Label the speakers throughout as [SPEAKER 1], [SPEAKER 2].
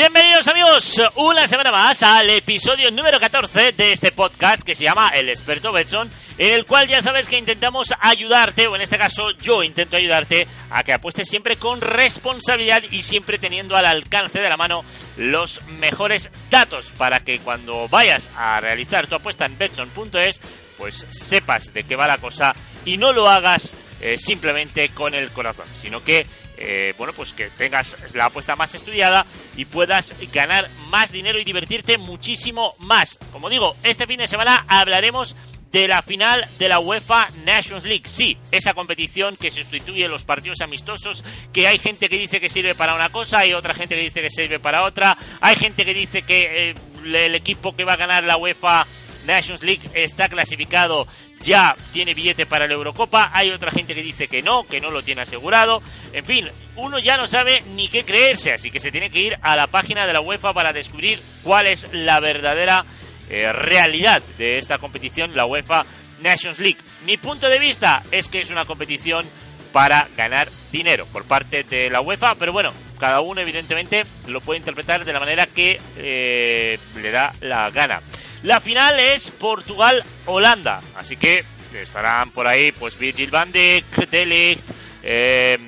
[SPEAKER 1] Bienvenidos amigos, una semana más al episodio número 14 de este podcast que se llama El experto Betson, en el cual ya sabes que intentamos ayudarte, o en este caso yo intento ayudarte a que apuestes siempre con responsabilidad y siempre teniendo al alcance de la mano los mejores datos para que cuando vayas a realizar tu apuesta en Betson.es pues sepas de qué va la cosa y no lo hagas eh, simplemente con el corazón, sino que eh, bueno, pues que tengas la apuesta más estudiada y puedas ganar más dinero y divertirte muchísimo más. Como digo, este fin de semana hablaremos de la final de la UEFA Nations League. Sí, esa competición que sustituye los partidos amistosos, que hay gente que dice que sirve para una cosa, hay otra gente que dice que sirve para otra, hay gente que dice que eh, el equipo que va a ganar la UEFA Nations League está clasificado ya tiene billete para la Eurocopa, hay otra gente que dice que no, que no lo tiene asegurado, en fin, uno ya no sabe ni qué creerse, así que se tiene que ir a la página de la UEFA para descubrir cuál es la verdadera eh, realidad de esta competición, la UEFA Nations League. Mi punto de vista es que es una competición para ganar dinero por parte de la UEFA, pero bueno, cada uno evidentemente lo puede interpretar de la manera que eh, le da la gana. La final es Portugal-Holanda, así que estarán por ahí pues Virgil van Dijk, De Ligt, eh,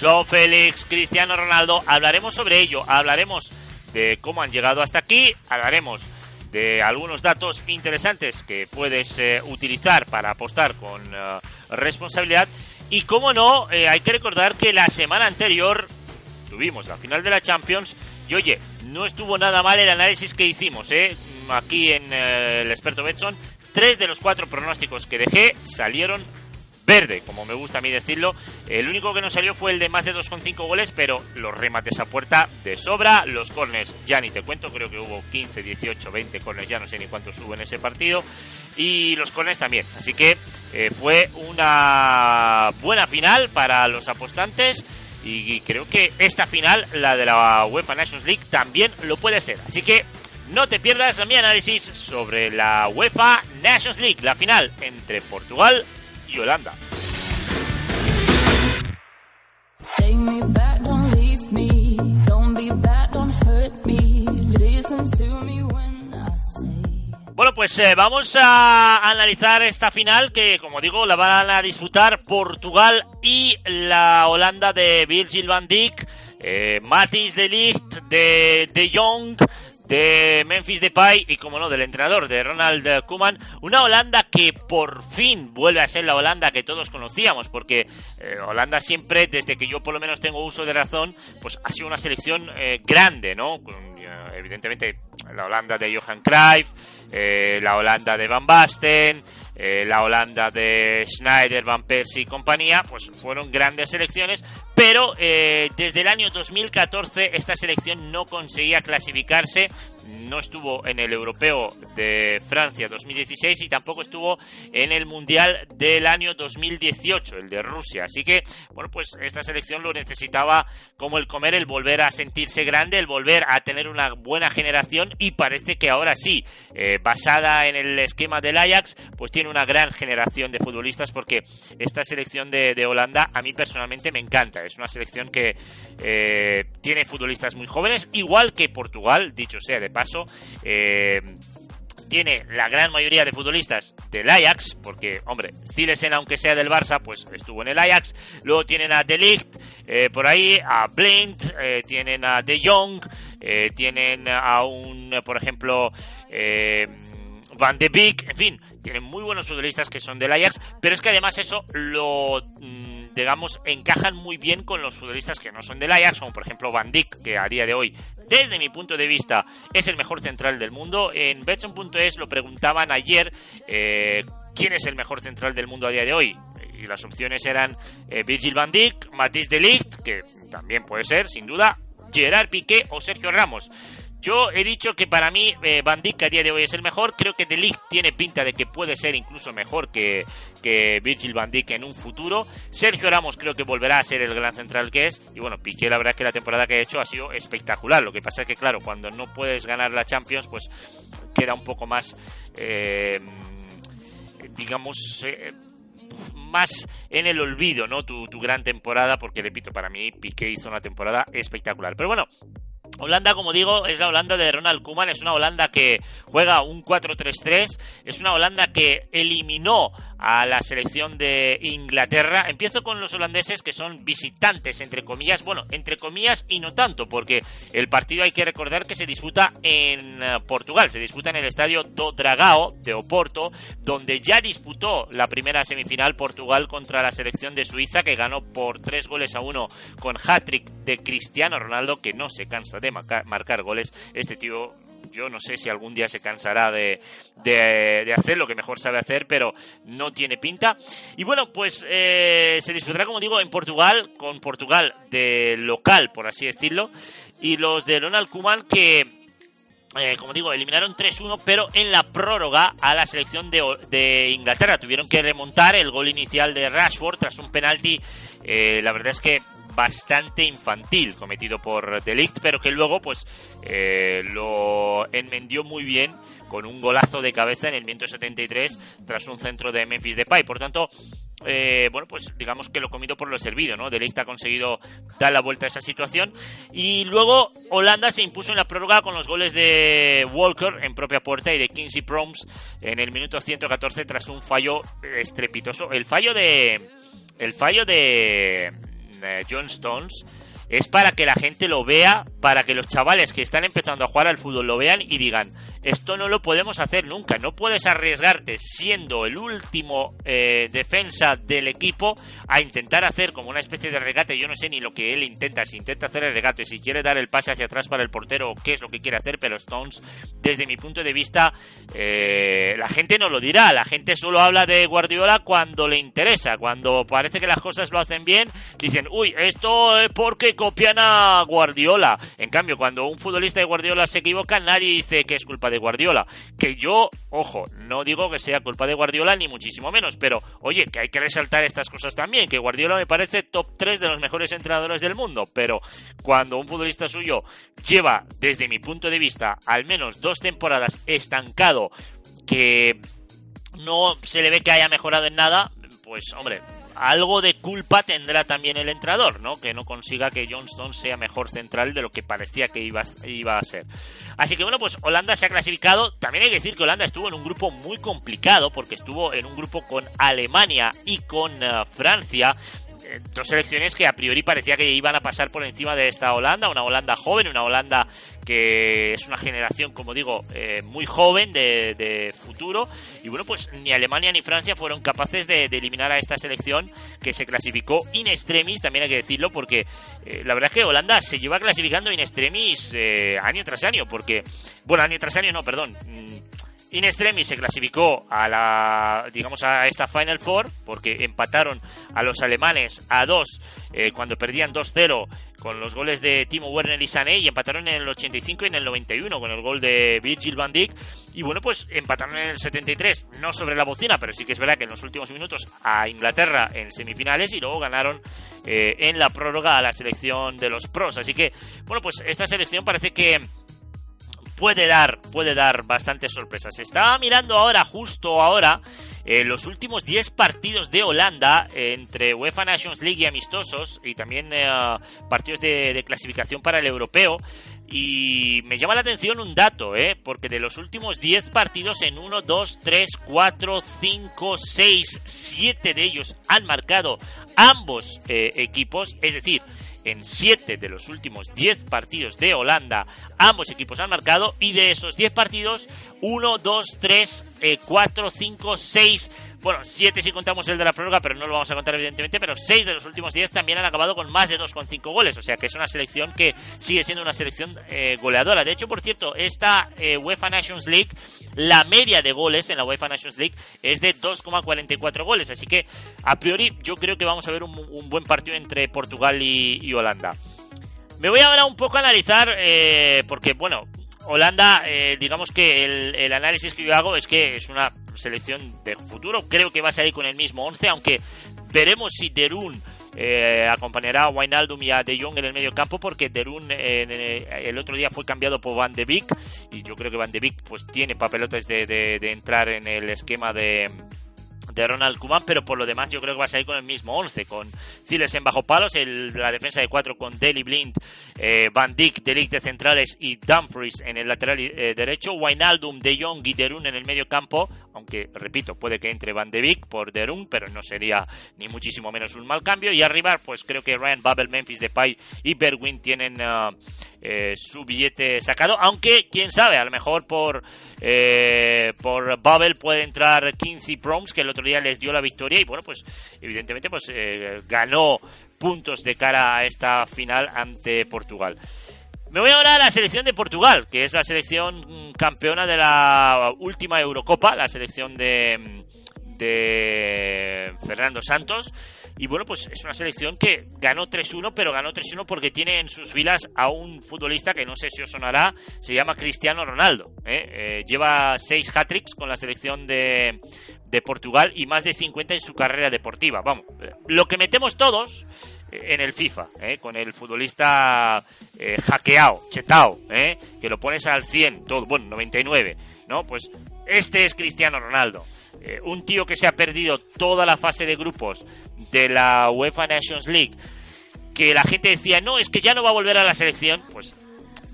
[SPEAKER 1] Joe Félix, Cristiano Ronaldo. Hablaremos sobre ello, hablaremos de cómo han llegado hasta aquí, hablaremos de algunos datos interesantes que puedes eh, utilizar para apostar con eh, responsabilidad. Y como no, eh, hay que recordar que la semana anterior tuvimos la final de la Champions y oye, no estuvo nada mal el análisis que hicimos, ¿eh? Aquí en eh, el experto Betson, tres de los cuatro pronósticos que dejé salieron verde, como me gusta a mí decirlo. El único que no salió fue el de más de 2,5 goles, pero los remates a puerta de sobra, los corners ya ni te cuento, creo que hubo 15, 18, 20 corners, ya no sé ni cuántos hubo en ese partido, y los corners también. Así que eh, fue una buena final para los apostantes. Y creo que esta final, la de la UEFA Nations League, también lo puede ser. Así que no te pierdas mi análisis sobre la UEFA Nations League, la final entre Portugal y Holanda. Bueno, pues eh, vamos a analizar esta final que, como digo, la van a disputar Portugal y la Holanda de Virgil van Dijk, eh, Matis de Ligt, de De Jong, de Memphis Depay y, como no, del entrenador de Ronald Koeman. Una Holanda que por fin vuelve a ser la Holanda que todos conocíamos, porque eh, Holanda siempre, desde que yo por lo menos tengo uso de razón, pues ha sido una selección eh, grande, ¿no? Con, evidentemente la Holanda de Johan Cruyff, eh, la Holanda de Van Basten, la Holanda de Schneider, Van Persie y compañía, pues fueron grandes selecciones, pero eh, desde el año 2014 esta selección no conseguía clasificarse no estuvo en el europeo de Francia 2016 y tampoco estuvo en el mundial del año 2018, el de Rusia. Así que, bueno, pues esta selección lo necesitaba como el comer, el volver a sentirse grande, el volver a tener una buena generación y parece que ahora sí, eh, basada en el esquema del Ajax, pues tiene una gran generación de futbolistas porque esta selección de, Holanda a mí personalmente me encanta. Es una selección que eh, tiene futbolistas muy jóvenes, igual que Portugal, dicho sea de paso, eh, tiene la gran mayoría de futbolistas del Ajax, porque, hombre, Zilesen, aunque sea del Barça, pues estuvo en el Ajax. Luego tienen a De Ligt, eh, por ahí, a Blind, eh, tienen a De Jong, tienen a un, por ejemplo, Van de Beek, en fin, tienen muy buenos futbolistas que son del Ajax, pero es que además eso lo mm, digamos, encajan muy bien con los futbolistas que no son del Ajax, como por ejemplo Van Dijk, que a día de hoy, desde mi punto de vista, es el mejor central del mundo. En Betson.es lo preguntaban ayer, eh, ¿quién es el mejor central del mundo a día de hoy? Y las opciones eran eh, Virgil van Dijk, Matisse de Ligt, que también puede ser, sin duda, Gerard Piqué o Sergio Ramos. Yo he dicho que para mí eh, Van a día de hoy es el mejor. Creo que De Ligt tiene pinta de que puede ser incluso mejor que, que Virgil Van en un futuro. Sergio Ramos creo que volverá a ser el gran central que es. Y bueno, Piqué la verdad es que la temporada que ha hecho ha sido espectacular. Lo que pasa es que claro, cuando no puedes ganar la Champions, pues queda un poco más, eh, digamos... Eh, más en el olvido, ¿no? Tu, tu gran temporada, porque repito, para mí Piqué hizo una temporada espectacular. Pero bueno, Holanda, como digo, es la Holanda de Ronald Koeman, es una Holanda que juega un 4-3-3, es una Holanda que eliminó a la selección de Inglaterra. Empiezo con los holandeses que son visitantes, entre comillas, bueno, entre comillas y no tanto, porque el partido hay que recordar que se disputa en eh, Portugal, se disputa en el estadio do Dragao de Oporto, donde ya disputó la primera semifinal Portugal contra la selección de Suiza, que ganó por tres goles a uno con hat-trick de Cristiano Ronaldo, que no se cansa de marcar, goles. Este tío yo no sé si algún día se cansará de, de, hacer lo que mejor sabe hacer, pero no tiene pinta. Y bueno, pues eh, se disputará, como digo, en Portugal, con Portugal de local, por así decirlo, y los de Ronald Koeman que... Eh, como digo, eliminaron 3-1, pero en la prórroga a la selección de, de, Inglaterra. Tuvieron que remontar el gol inicial de Rashford tras un penalti. Eh, la verdad es que bastante infantil cometido por Delict, pero que luego pues eh, lo enmendió muy bien con un golazo de cabeza en el 173 tras un centro de Memphis Depay. Por tanto, eh, bueno, pues digamos que lo comido por lo servido, ¿no? Delict ha conseguido dar la vuelta a esa situación. Y luego Holanda se impuso en la prórroga con los goles de Walker en propia puerta y de Kingsley Proms en el minuto 114 tras un fallo estrepitoso. El fallo de. El fallo de, eh, John Stones es para que la gente lo vea, para que los chavales que están empezando a jugar al fútbol lo vean y digan, esto no lo podemos hacer nunca. No puedes arriesgarte siendo el último eh, defensa del equipo a intentar hacer como una especie de regate. Yo no sé ni lo que él intenta, si intenta hacer el regate, si quiere dar el pase hacia atrás para el portero qué es lo que quiere hacer, pero Stones, desde mi punto de vista, eh, la gente no lo dirá. La gente solo habla de Guardiola cuando le interesa, cuando parece que las cosas lo hacen bien, dicen, uy, esto es porque copian a Guardiola. En cambio, cuando un futbolista de Guardiola se equivoca, nadie dice que es culpa de Guardiola. Que yo, ojo, no digo que sea culpa de Guardiola ni muchísimo menos, pero oye, que hay que resaltar estas cosas también, que Guardiola me parece top 3 de los mejores entrenadores del mundo, pero cuando un futbolista suyo lleva, desde mi punto de vista, al menos dos temporadas estancado, que no se le ve que haya mejorado en nada, pues hombre, algo de culpa tendrá también el entrenador, ¿no? Que no consiga que Johnston sea mejor central de lo que parecía que iba, iba a ser. Así que bueno, pues Holanda se ha clasificado. También hay que decir que Holanda estuvo en un grupo muy complicado porque estuvo en un grupo con Alemania y con eh, Francia dos selecciones que a priori parecía que iban a pasar por encima de esta Holanda, una Holanda joven, una Holanda que es una generación, como digo, eh, muy joven de, futuro. Y bueno, pues ni Alemania ni Francia fueron capaces de, eliminar a esta selección que se clasificó in extremis, también hay que decirlo, porque eh, la verdad es que Holanda se lleva clasificando in extremis eh, año tras año, porque, bueno, año tras año no, perdón. Mm, In Extremis se clasificó a la, digamos, a esta Final Four porque empataron a los alemanes a dos eh, cuando perdían 2-0 con los goles de Timo Werner y Sané y empataron en el 85 y en el 91 con el gol de Virgil van Dijk. Y bueno pues empataron en el 73 no sobre la bocina pero sí que es verdad que en los últimos minutos a Inglaterra en semifinales y luego ganaron eh, en la prórroga a la selección de los pros. Así que bueno pues esta selección parece que puede dar, puede dar bastantes sorpresas. Estaba mirando ahora, justo ahora, eh, los últimos 10 partidos de Holanda entre UEFA Nations League y amistosos y también eh, partidos de, clasificación para el europeo. Y me llama la atención un dato, ¿eh? porque de los últimos 10 partidos en 1, 2, 3, 4, 5, 6, 7 de ellos han marcado ambos eh, equipos, es decir, en 7 de los últimos 10 partidos de Holanda, ambos equipos han marcado y de esos 10 partidos, 1, 2, 3, 4, 5, 6 bueno, siete si contamos el de la prórroga, pero no lo vamos a contar evidentemente, pero seis de los últimos diez también han acabado con más de 2,5 goles, o sea que es una selección que sigue siendo una selección eh, goleadora. De hecho, por cierto, esta eh, UEFA Nations League, la media de goles en la UEFA Nations League es de 2,44 goles, así que a priori yo creo que vamos a ver un, buen partido entre Portugal y, Holanda. Me voy ahora un poco a analizar, eh, porque bueno, Holanda, eh, digamos que el, análisis que yo hago es que es una selección de futuro. Creo que va a salir con el mismo 11, aunque veremos si Derun eh, acompañará a Wijnaldum y a De Jong en el medio campo porque Derun eh, el otro día fue cambiado por Van de Beek y yo creo que Van de Beek pues tiene papelotes de, de entrar en el esquema de de Ronald Koeman, pero por lo demás yo creo que va a salir con el mismo 11, con Ziles en bajo palos, el, la defensa de cuatro con Deli Blind, eh, Van Dijk, Delict de centrales y Dumfries en el lateral eh, derecho, Wijnaldum, De Jong y Derun en el medio campo, aunque repito, puede que entre Van de Beek por Derun, pero no sería ni muchísimo menos un mal cambio, y arriba pues creo que Ryan Babel, Memphis Depay y Berwin tienen uh, eh, su billete sacado, aunque quién sabe, a lo mejor por eh, por Babel puede entrar Quincy Proms, que el otro día les dio la victoria. Y bueno, pues evidentemente pues eh, ganó puntos de cara a esta final ante Portugal. Me voy ahora a la selección de Portugal, que es la selección campeona de la última Eurocopa, la selección de, de Fernando Santos. Y bueno, pues es una selección que ganó 3-1, pero ganó 3-1 porque tiene en sus filas a un futbolista que no sé si os sonará, se llama Cristiano Ronaldo. ¿eh? Eh, lleva 6 hat-tricks con la selección de, de Portugal y más de 50 en su carrera deportiva. Vamos, lo que metemos todos en el FIFA, ¿eh? con el futbolista eh, hackeado, chetao, ¿eh? que lo pones al 100, todo, bueno, 99, ¿no? Pues este es Cristiano Ronaldo. Eh, un tío que se ha perdido toda la fase de grupos de la UEFA Nations League, que la gente decía, no, es que ya no va a volver a la selección, pues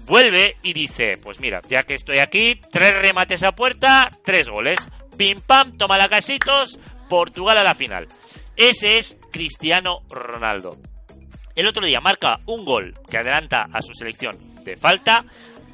[SPEAKER 1] vuelve y dice, pues mira, ya que estoy aquí, tres remates a puerta, tres goles, pim pam, toma la casitos, Portugal a la final. Ese es Cristiano Ronaldo. El otro día marca un gol que adelanta a su selección de falta,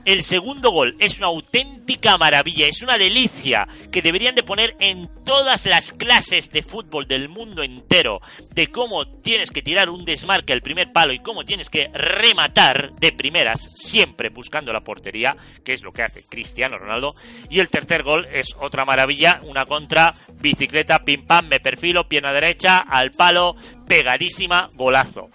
[SPEAKER 1] el segundo gol es una auténtica maravilla, es una delicia que deberían de poner en todas las clases de fútbol del mundo entero, de cómo tienes que tirar un desmarque al primer palo y cómo tienes que rematar de primeras, siempre buscando la portería, que es lo que hace Cristiano Ronaldo. Y el tercer gol es otra maravilla, una contra, bicicleta, pim pam, me perfilo, pierna derecha, al palo, pegadísima, golazo.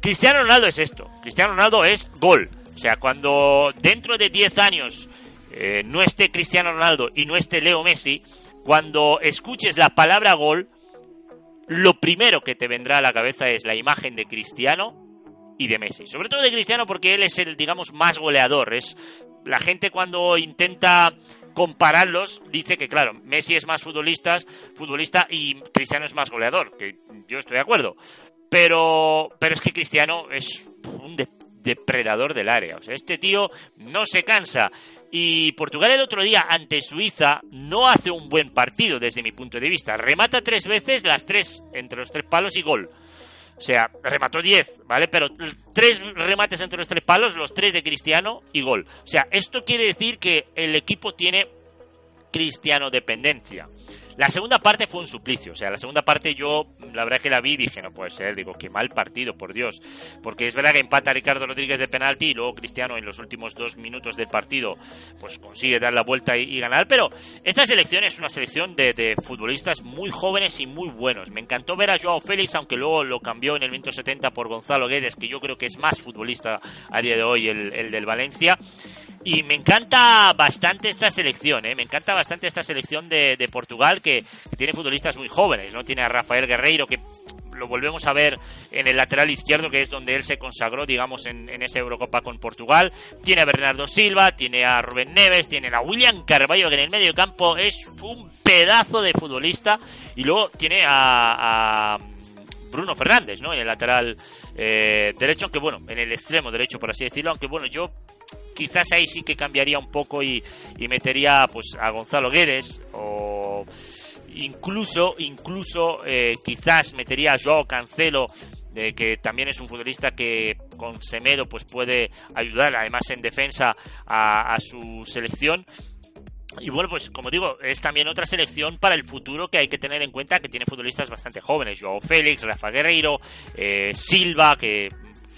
[SPEAKER 1] Cristiano Ronaldo es esto, Cristiano Ronaldo es gol o sea, cuando dentro de 10 años eh, no esté Cristiano Ronaldo y no esté Leo Messi, cuando escuches la palabra gol, lo primero que te vendrá a la cabeza es la imagen de Cristiano y de Messi. Sobre todo de Cristiano porque él es el, digamos, más goleador. Es la gente cuando intenta compararlos dice que claro, Messi es más futbolista, futbolista y Cristiano es más goleador, que yo estoy de acuerdo. Pero pero es que Cristiano es un de depredador del área. O sea, este tío no se cansa. Y Portugal el otro día ante Suiza no hace un buen partido desde mi punto de vista. Remata tres veces, las tres entre los tres palos y gol. O sea, remató diez, ¿vale? Pero tres remates entre los tres palos, los tres de Cristiano y gol. O sea, esto quiere decir que el equipo tiene cristiano dependencia. La segunda parte fue un suplicio, o sea, la segunda parte yo, la verdad que la vi y dije, no puede ser, digo, qué mal partido, por Dios. Porque es verdad que empata Ricardo Rodríguez de penalti y luego Cristiano en los últimos dos minutos del partido, pues consigue dar la vuelta y, ganar. Pero esta selección es una selección de, futbolistas muy jóvenes y muy buenos. Me encantó ver a Joao Félix, aunque luego lo cambió en el 170 por Gonzalo Guedes, que yo creo que es más futbolista a día de hoy el, el del Valencia. Y me encanta bastante esta selección, ¿eh? me encanta bastante esta selección de, de Portugal que, tiene futbolistas muy jóvenes, ¿no? Tiene a Rafael Guerreiro que lo volvemos a ver en el lateral izquierdo, que es donde él se consagró, digamos, en, en, esa Eurocopa con Portugal. Tiene a Bernardo Silva, tiene a Rubén Neves, tiene a William Carballo, que en el medio campo es un pedazo de futbolista. Y luego tiene a, a Bruno Fernández, ¿no? En el lateral eh, derecho, aunque bueno, en el extremo derecho, por así decirlo, aunque bueno, yo quizás ahí sí que cambiaría un poco y, metería pues a Gonzalo Guedes o incluso incluso eh, quizás metería a Joao Cancelo eh, que también es un futbolista que con Semedo pues puede ayudar además en defensa a, su selección y bueno, pues como digo, es también otra selección para el futuro que hay que tener en cuenta que tiene futbolistas bastante jóvenes. Joao Félix, Rafa Guerreiro, eh, Silva, que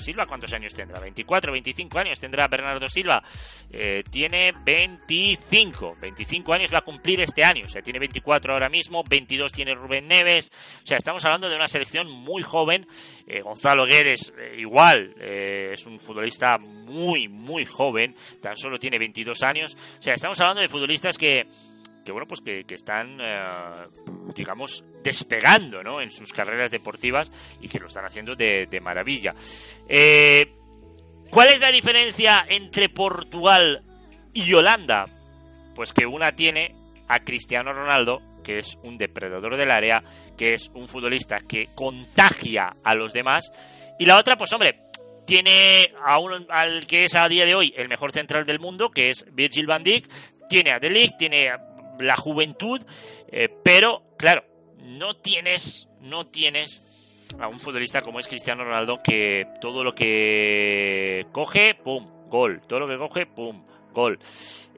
[SPEAKER 1] Silva, ¿cuántos años tendrá? 24, 25 años tendrá Bernardo Silva. Eh, tiene 25, 25 años va a cumplir este año. O sea, tiene 24 ahora mismo, 22 tiene Rubén Neves. O sea, estamos hablando de una selección muy joven. Eh, Gonzalo Guedes, eh, igual, es un futbolista muy, muy joven. Tan solo tiene 22 años. O sea, estamos hablando de futbolistas que que bueno pues que, están eh, digamos despegando ¿no? en sus carreras deportivas y que lo están haciendo de, maravilla eh, ¿cuál es la diferencia entre Portugal y Holanda? pues que una tiene a Cristiano Ronaldo que es un depredador del área, que es un futbolista que contagia a los demás. Y la otra, pues hombre, tiene a uno, al que es a día de hoy el mejor central del mundo, que es Virgil van Dijk, tiene a De tiene la juventud, eh, pero claro, no tienes, no tienes a un futbolista como es Cristiano Ronaldo que todo lo que coge, pum, gol, todo lo que coge, pum, gol.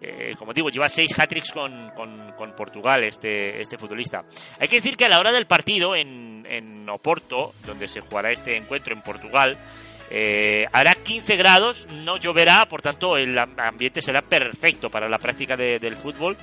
[SPEAKER 1] Eh, como digo, lleva seis hat-tricks con, con, Portugal este, este futbolista. Hay que decir que a la hora del partido en, en Oporto, donde se jugará este encuentro en Portugal, eh, hará 15 grados, no lloverá, por tanto el ambiente será perfecto para la práctica del fútbol.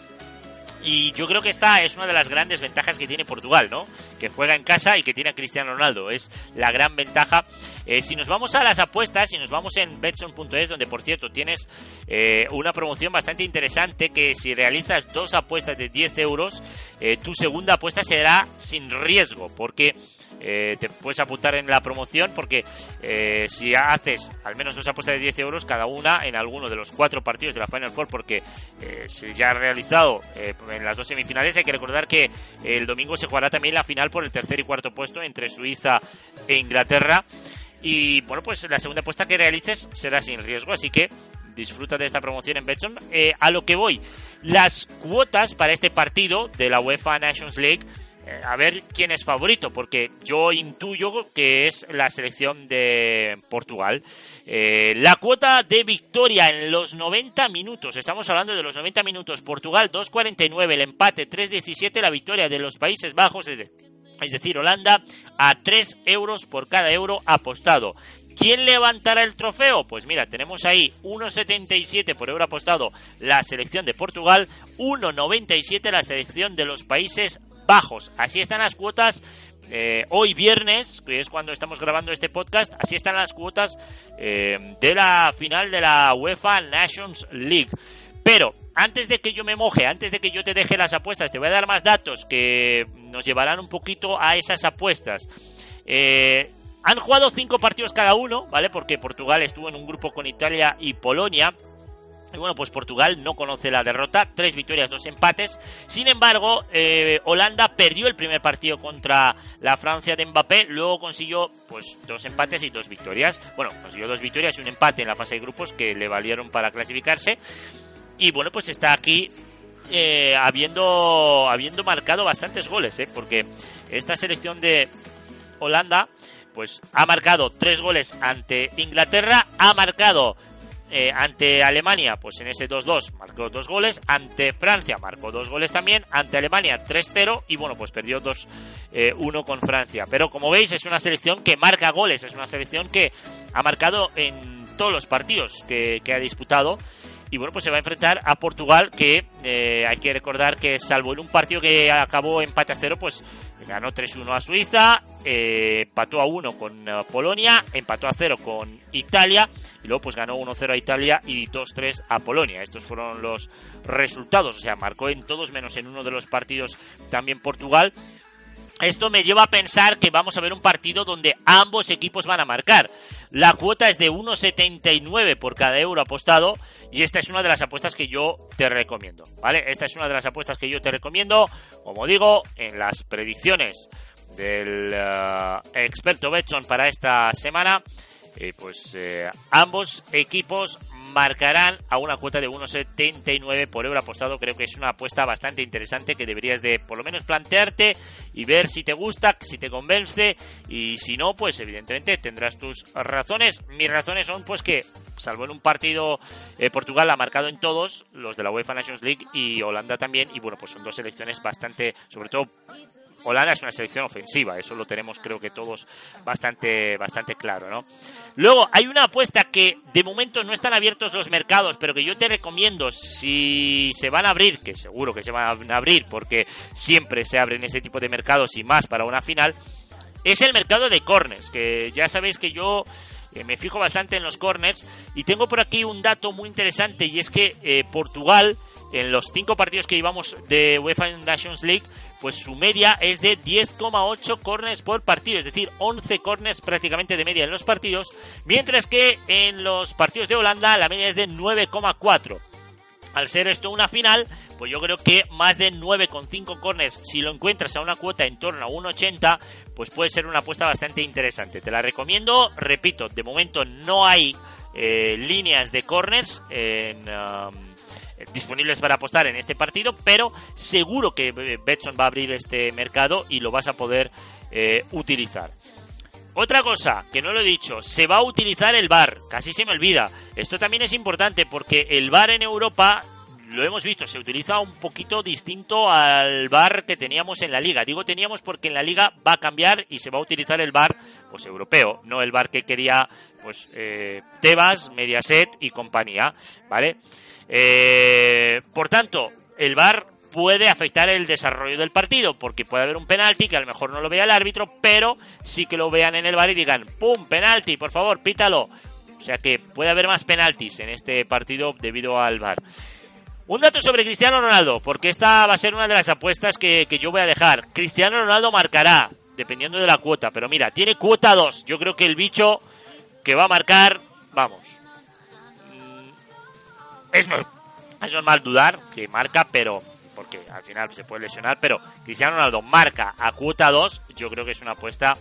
[SPEAKER 1] Y yo creo que esta es una de las grandes ventajas que tiene Portugal, ¿no? Que juega en casa y que tiene a Cristiano Ronaldo. Es la gran ventaja. Eh, si nos vamos a las apuestas, si nos vamos en betson.es, donde por cierto tienes eh, una promoción bastante interesante, que si realizas dos apuestas de 10 euros, eh, tu segunda apuesta será sin riesgo, porque eh, te puedes apuntar en la promoción porque eh, si haces al menos dos apuestas de 10 euros cada una en alguno de los cuatro partidos de la Final Four porque eh, se ya ha realizado en las dos semifinales hay que recordar que el domingo se jugará también la final por el tercer y cuarto puesto entre Suiza e Inglaterra y bueno pues la segunda apuesta que realices será sin riesgo así que disfruta de esta promoción en Betson. a lo que voy, las cuotas para este partido de la UEFA Nations League a ver quién es favorito, porque yo intuyo que es la selección de Portugal. Eh, la cuota de victoria en los 90 minutos, estamos hablando de los 90 minutos, Portugal 2.49, el empate 3.17, la victoria de los Países Bajos, es decir, Holanda, a 3 euros por cada euro apostado. ¿Quién levantará el trofeo? Pues mira, tenemos ahí 1,77 por euro apostado la selección de Portugal, 1,97 la selección de los Países bajos. Así están las cuotas eh, hoy viernes, que es cuando estamos grabando este podcast, así están las cuotas eh, de la final de la UEFA Nations League. Pero antes de que yo me moje, antes de que yo te deje las apuestas, te voy a dar más datos que nos llevarán un poquito a esas apuestas. Eh, han jugado cinco partidos cada uno, ¿vale? Porque Portugal estuvo en un grupo con Italia y Polonia. Y bueno, pues Portugal no conoce la derrota, tres victorias, dos empates. Sin embargo, eh, Holanda perdió el primer partido contra la Francia de Mbappé, luego consiguió pues dos empates y dos victorias. Bueno, consiguió dos victorias y un empate en la fase de grupos que le valieron para clasificarse. Y bueno, pues está aquí eh, habiendo, habiendo marcado bastantes goles, ¿eh? porque esta selección de Holanda pues ha marcado tres goles ante Inglaterra, ha marcado eh, ante Alemania, pues en ese 2-2 marcó dos goles. Ante Francia marcó dos goles también. Ante Alemania 3-0 y bueno, pues perdió 2-1 eh, con Francia. Pero como veis es una selección que marca goles, es una selección que ha marcado en todos los partidos que, ha disputado. Y bueno, pues se va a enfrentar a Portugal, que eh, hay que recordar que salvo en un partido que acabó empate a cero, pues ganó 3-1 a Suiza, eh, empató a 1 con eh, Polonia, empató a 0 con Italia y luego pues ganó 1-0 a Italia y 2-3 a Polonia. Estos fueron los resultados, o sea, marcó en todos menos en uno de los partidos también Portugal. Esto me lleva a pensar que vamos a ver un partido donde ambos equipos van a marcar. La cuota es de 1,79 por cada euro apostado y esta es una de las apuestas que yo te recomiendo, ¿vale? Esta es una de las apuestas que yo te recomiendo, como digo, en las predicciones del eh, experto Betson para esta semana. Eh, pues eh, ambos equipos marcarán a una cuota de 1,79 por euro apostado. Creo que es una apuesta bastante interesante que deberías de por lo menos plantearte y ver si te gusta, si te convence y si no, pues evidentemente tendrás tus razones. Mis razones son pues que, salvo en un partido, eh, Portugal ha marcado en todos, los de la UEFA Nations League y Holanda también, y bueno, pues son dos selecciones bastante, sobre todo Holanda es una selección ofensiva, eso lo tenemos creo que todos bastante, bastante claro, ¿no? Luego, hay una apuesta que de momento no están abiertos los mercados, pero que yo te recomiendo si se van a abrir, que seguro que se van a abrir porque siempre se abren este tipo de mercados y más para una final, es el mercado de corners, que ya sabéis que yo eh, me fijo bastante en los corners y tengo por aquí un dato muy interesante y es que eh, Portugal en los cinco partidos que llevamos de UEFA Nations League pues su media es de 10,8 corners por partido, es decir, 11 corners prácticamente de media en los partidos, mientras que en los partidos de Holanda la media es de 9,4. al ser esto una final, pues yo creo que más de 9,5 corners, si lo encuentras a una cuota en torno a 1,80, pues puede ser una apuesta bastante interesante. Te la recomiendo, repito, de momento no hay eh, líneas de corners um, disponibles para apostar en este partido, pero seguro que Betson va a abrir este mercado y lo vas a poder eh, utilizar. Otra cosa, que no lo he dicho, se va a utilizar el bar, casi se me olvida. Esto también es importante porque el bar en Europa, lo hemos visto, se utiliza un poquito distinto al bar que teníamos en la liga. Digo teníamos porque en la liga va a cambiar y se va a utilizar el bar pues europeo, no el bar que quería pues eh, Tebas, Mediaset y compañía, ¿vale? Eh, por tanto, el bar puede afectar el desarrollo del partido, porque puede haber un penalti que a lo mejor no lo vea el árbitro, pero sí que lo vean en el bar y digan, ¡pum! Penalti, por favor, pítalo. O sea que puede haber más penaltis en este partido debido al bar. Un dato sobre Cristiano Ronaldo, porque esta va a ser una de las apuestas que, que yo voy a dejar. Cristiano Ronaldo marcará, dependiendo de la cuota, pero mira, tiene cuota 2. Yo creo que el bicho que va a marcar, vamos. Mm, es, es normal dudar que marca, pero porque al final se puede lesionar, pero Cristiano Ronaldo marca a cuota 2, yo creo que es una apuesta,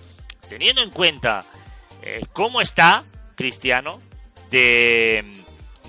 [SPEAKER 1] teniendo en cuenta eh, cómo está Cristiano, de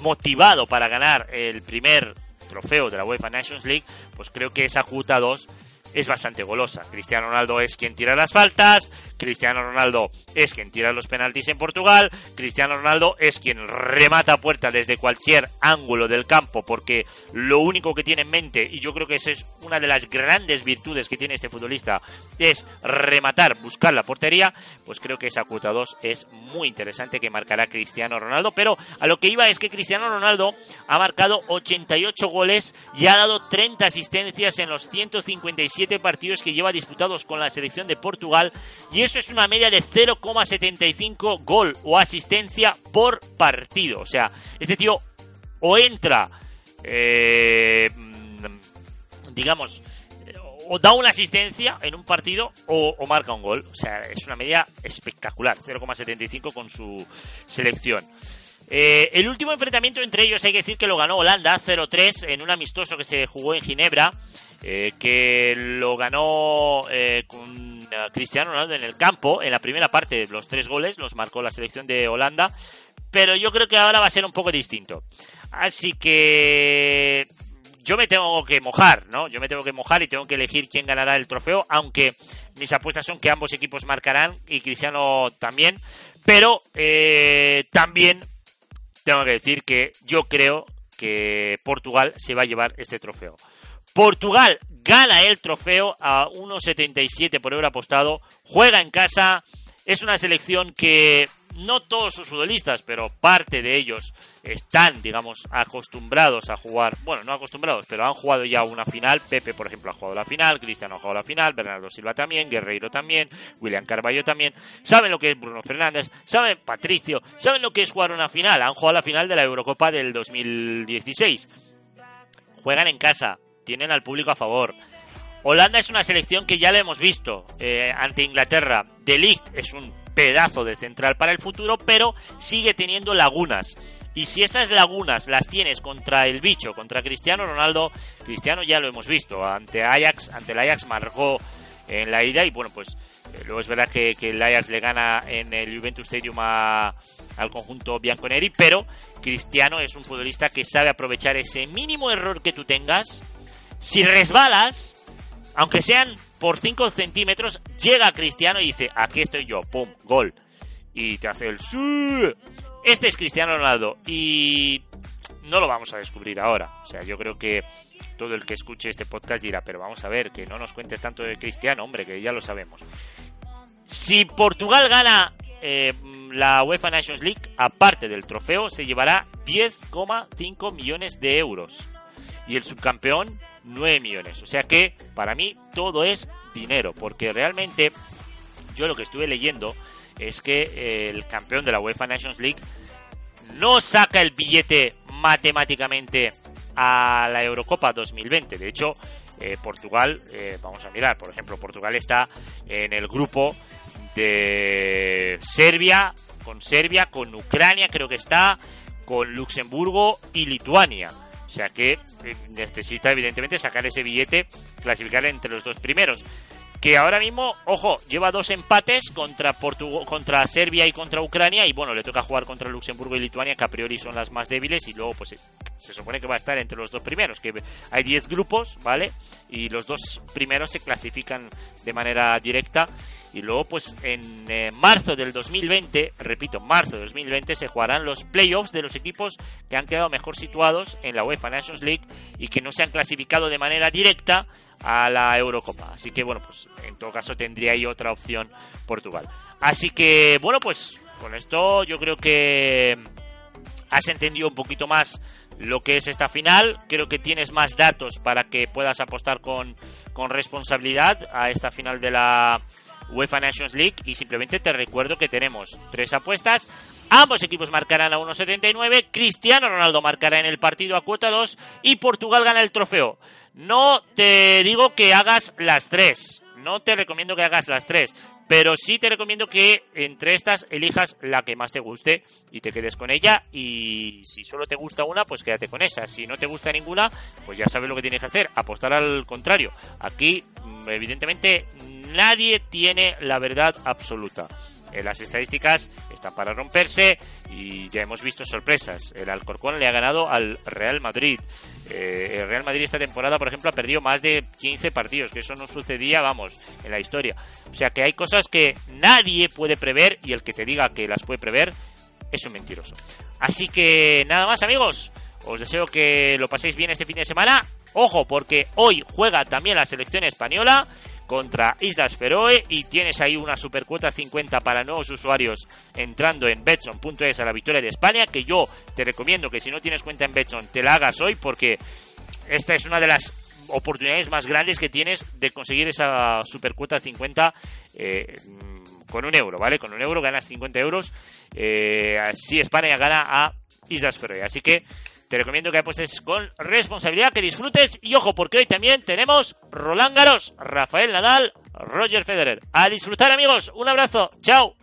[SPEAKER 1] motivado para ganar el primer trofeo de la UEFA Nations League, pues creo que esa cuota 2 es bastante golosa. Cristiano Ronaldo es quien tira las faltas, Cristiano Ronaldo es quien tira los penaltis en Portugal, Cristiano Ronaldo es quien remata puerta desde cualquier ángulo del campo porque lo único que tiene en mente, y yo creo que esa es una de las grandes virtudes que tiene este futbolista, es rematar, buscar la portería, pues creo que esa cuota 2 es muy interesante que marcará Cristiano Ronaldo, pero a lo que iba es que Cristiano Ronaldo ha marcado 88 goles y ha dado 30 asistencias en los 157 partidos que lleva disputados con la selección de Portugal y eso es una media de 0,75 gol o asistencia por partido. O sea, este tío o entra, eh, digamos, o da una asistencia en un partido o, marca un gol. O sea, es una media espectacular, 0,75 con su selección. Eh, el último enfrentamiento entre ellos hay que decir que lo ganó Holanda 0-3 en un amistoso que se jugó en Ginebra, eh, que lo ganó con Cristiano Ronaldo en el campo, en la primera parte, los tres goles los marcó la selección de Holanda, pero yo creo que ahora va a ser un poco distinto. Así que yo me tengo que mojar, ¿no? Yo me tengo que mojar y tengo que elegir quién ganará el trofeo, aunque mis apuestas son que ambos equipos marcarán y Cristiano también, pero eh, también tengo que decir que yo creo que Portugal se va a llevar este trofeo. Portugal gana el trofeo a 1,77 por euro apostado, juega en casa, es una selección que no todos sus futbolistas, pero parte de ellos están, digamos, acostumbrados a jugar, bueno, no acostumbrados, pero han jugado ya una final. Pepe, por ejemplo, ha jugado la final, Cristiano ha jugado la final, Bernardo Silva también, Guerreiro también, William Carballo también. Saben lo que es Bruno Fernández, saben Patricio, saben lo que es jugar una final. Han jugado la final de la Eurocopa del 2016. Juegan en casa, tienen al público a favor. Holanda es una selección que ya la hemos visto eh, ante Inglaterra. De Ligt es un pedazo de central para el futuro, pero sigue teniendo lagunas. Y si esas lagunas las tienes contra el bicho, contra Cristiano Ronaldo, Cristiano ya lo hemos visto. Ante Ajax, ante el Ajax marcó en la ida y bueno, pues eh, luego es verdad que, el Ajax le gana en el Juventus Stadium al conjunto bianconeri, pero Cristiano es un futbolista que sabe aprovechar ese mínimo error que tú tengas si resbalas, aunque sean por 5 centímetros, llega Cristiano y dice, aquí estoy yo, pum, gol. Y te hace el... Este es Cristiano Ronaldo y no lo vamos a descubrir ahora. O sea, yo creo que todo el que escuche este podcast dirá, pero vamos a ver, que no nos cuentes tanto de Cristiano, hombre, que ya lo sabemos. Si Portugal gana eh, la UEFA Nations League, aparte del trofeo, se llevará 10,5 millones de euros. Y el subcampeón 9 millones. O sea que para mí todo es dinero, porque realmente yo lo que estuve leyendo es que eh, el campeón de la UEFA Nations League no saca el billete matemáticamente a la Eurocopa 2020. De hecho, eh, Portugal, eh, vamos a mirar, por ejemplo, Portugal está en el grupo de Serbia, con Serbia, con Ucrania creo que está, con Luxemburgo y Lituania. O sea que eh, necesita evidentemente sacar ese billete, clasificar entre los dos primeros que ahora mismo, ojo, lleva dos empates contra contra Serbia y contra Ucrania y bueno, le toca jugar contra Luxemburgo y Lituania que a priori son las más débiles y luego pues se supone que va a estar entre los dos primeros, que hay 10 grupos, ¿vale? Y los dos primeros se clasifican de manera directa y luego pues en eh, marzo del 2020, repito, marzo del 2020 se jugarán los playoffs de los equipos que han quedado mejor situados en la UEFA Nations League y que no se han clasificado de manera directa a la Eurocopa. Así que bueno, pues en todo caso tendría ahí otra opción Portugal. Así que bueno, pues con esto yo creo que has entendido un poquito más lo que es esta final. Creo que tienes más datos para que puedas apostar con, con responsabilidad a esta final de la UEFA Nations League y simplemente te recuerdo que tenemos tres apuestas. Ambos equipos marcarán a 1.79, Cristiano Ronaldo marcará en el partido a cuota 2 y Portugal gana el trofeo. No te digo que hagas las tres, no te recomiendo que hagas las tres, pero sí te recomiendo que entre estas elijas la que más te guste y te quedes con ella. Y si solo te gusta una, pues quédate con esa. Si no te gusta ninguna, pues ya sabes lo que tienes que hacer, apostar al contrario. Aquí, mm, evidentemente, nadie tiene la verdad absoluta. Eh, las estadísticas están para romperse y ya hemos visto sorpresas. El Alcorcón le ha ganado al Real Madrid. Eh, el Real Madrid esta temporada, por ejemplo, ha perdido más de 15 partidos, que eso no sucedía, vamos, en la historia. O sea que hay cosas que nadie puede prever y el que te diga que las puede prever es un mentiroso. Así que nada más amigos, os deseo que lo paséis bien este fin de semana. Ojo, porque hoy juega también la selección española contra Islas Feroe y tienes ahí una supercuota 50 para nuevos usuarios entrando en betson.es a la victoria de España que yo te recomiendo que si no tienes cuenta en Betson te la hagas hoy porque esta es una de las oportunidades más grandes que tienes de conseguir esa supercuota 50 eh, con un euro, ¿vale? Con un euro ganas 50 euros eh, si España gana a Islas Feroe. Así que te recomiendo que apuestes con responsabilidad, que disfrutes y ojo, porque hoy también tenemos Roland Garros, Rafael Nadal, Roger Federer. A disfrutar amigos, un abrazo, chao.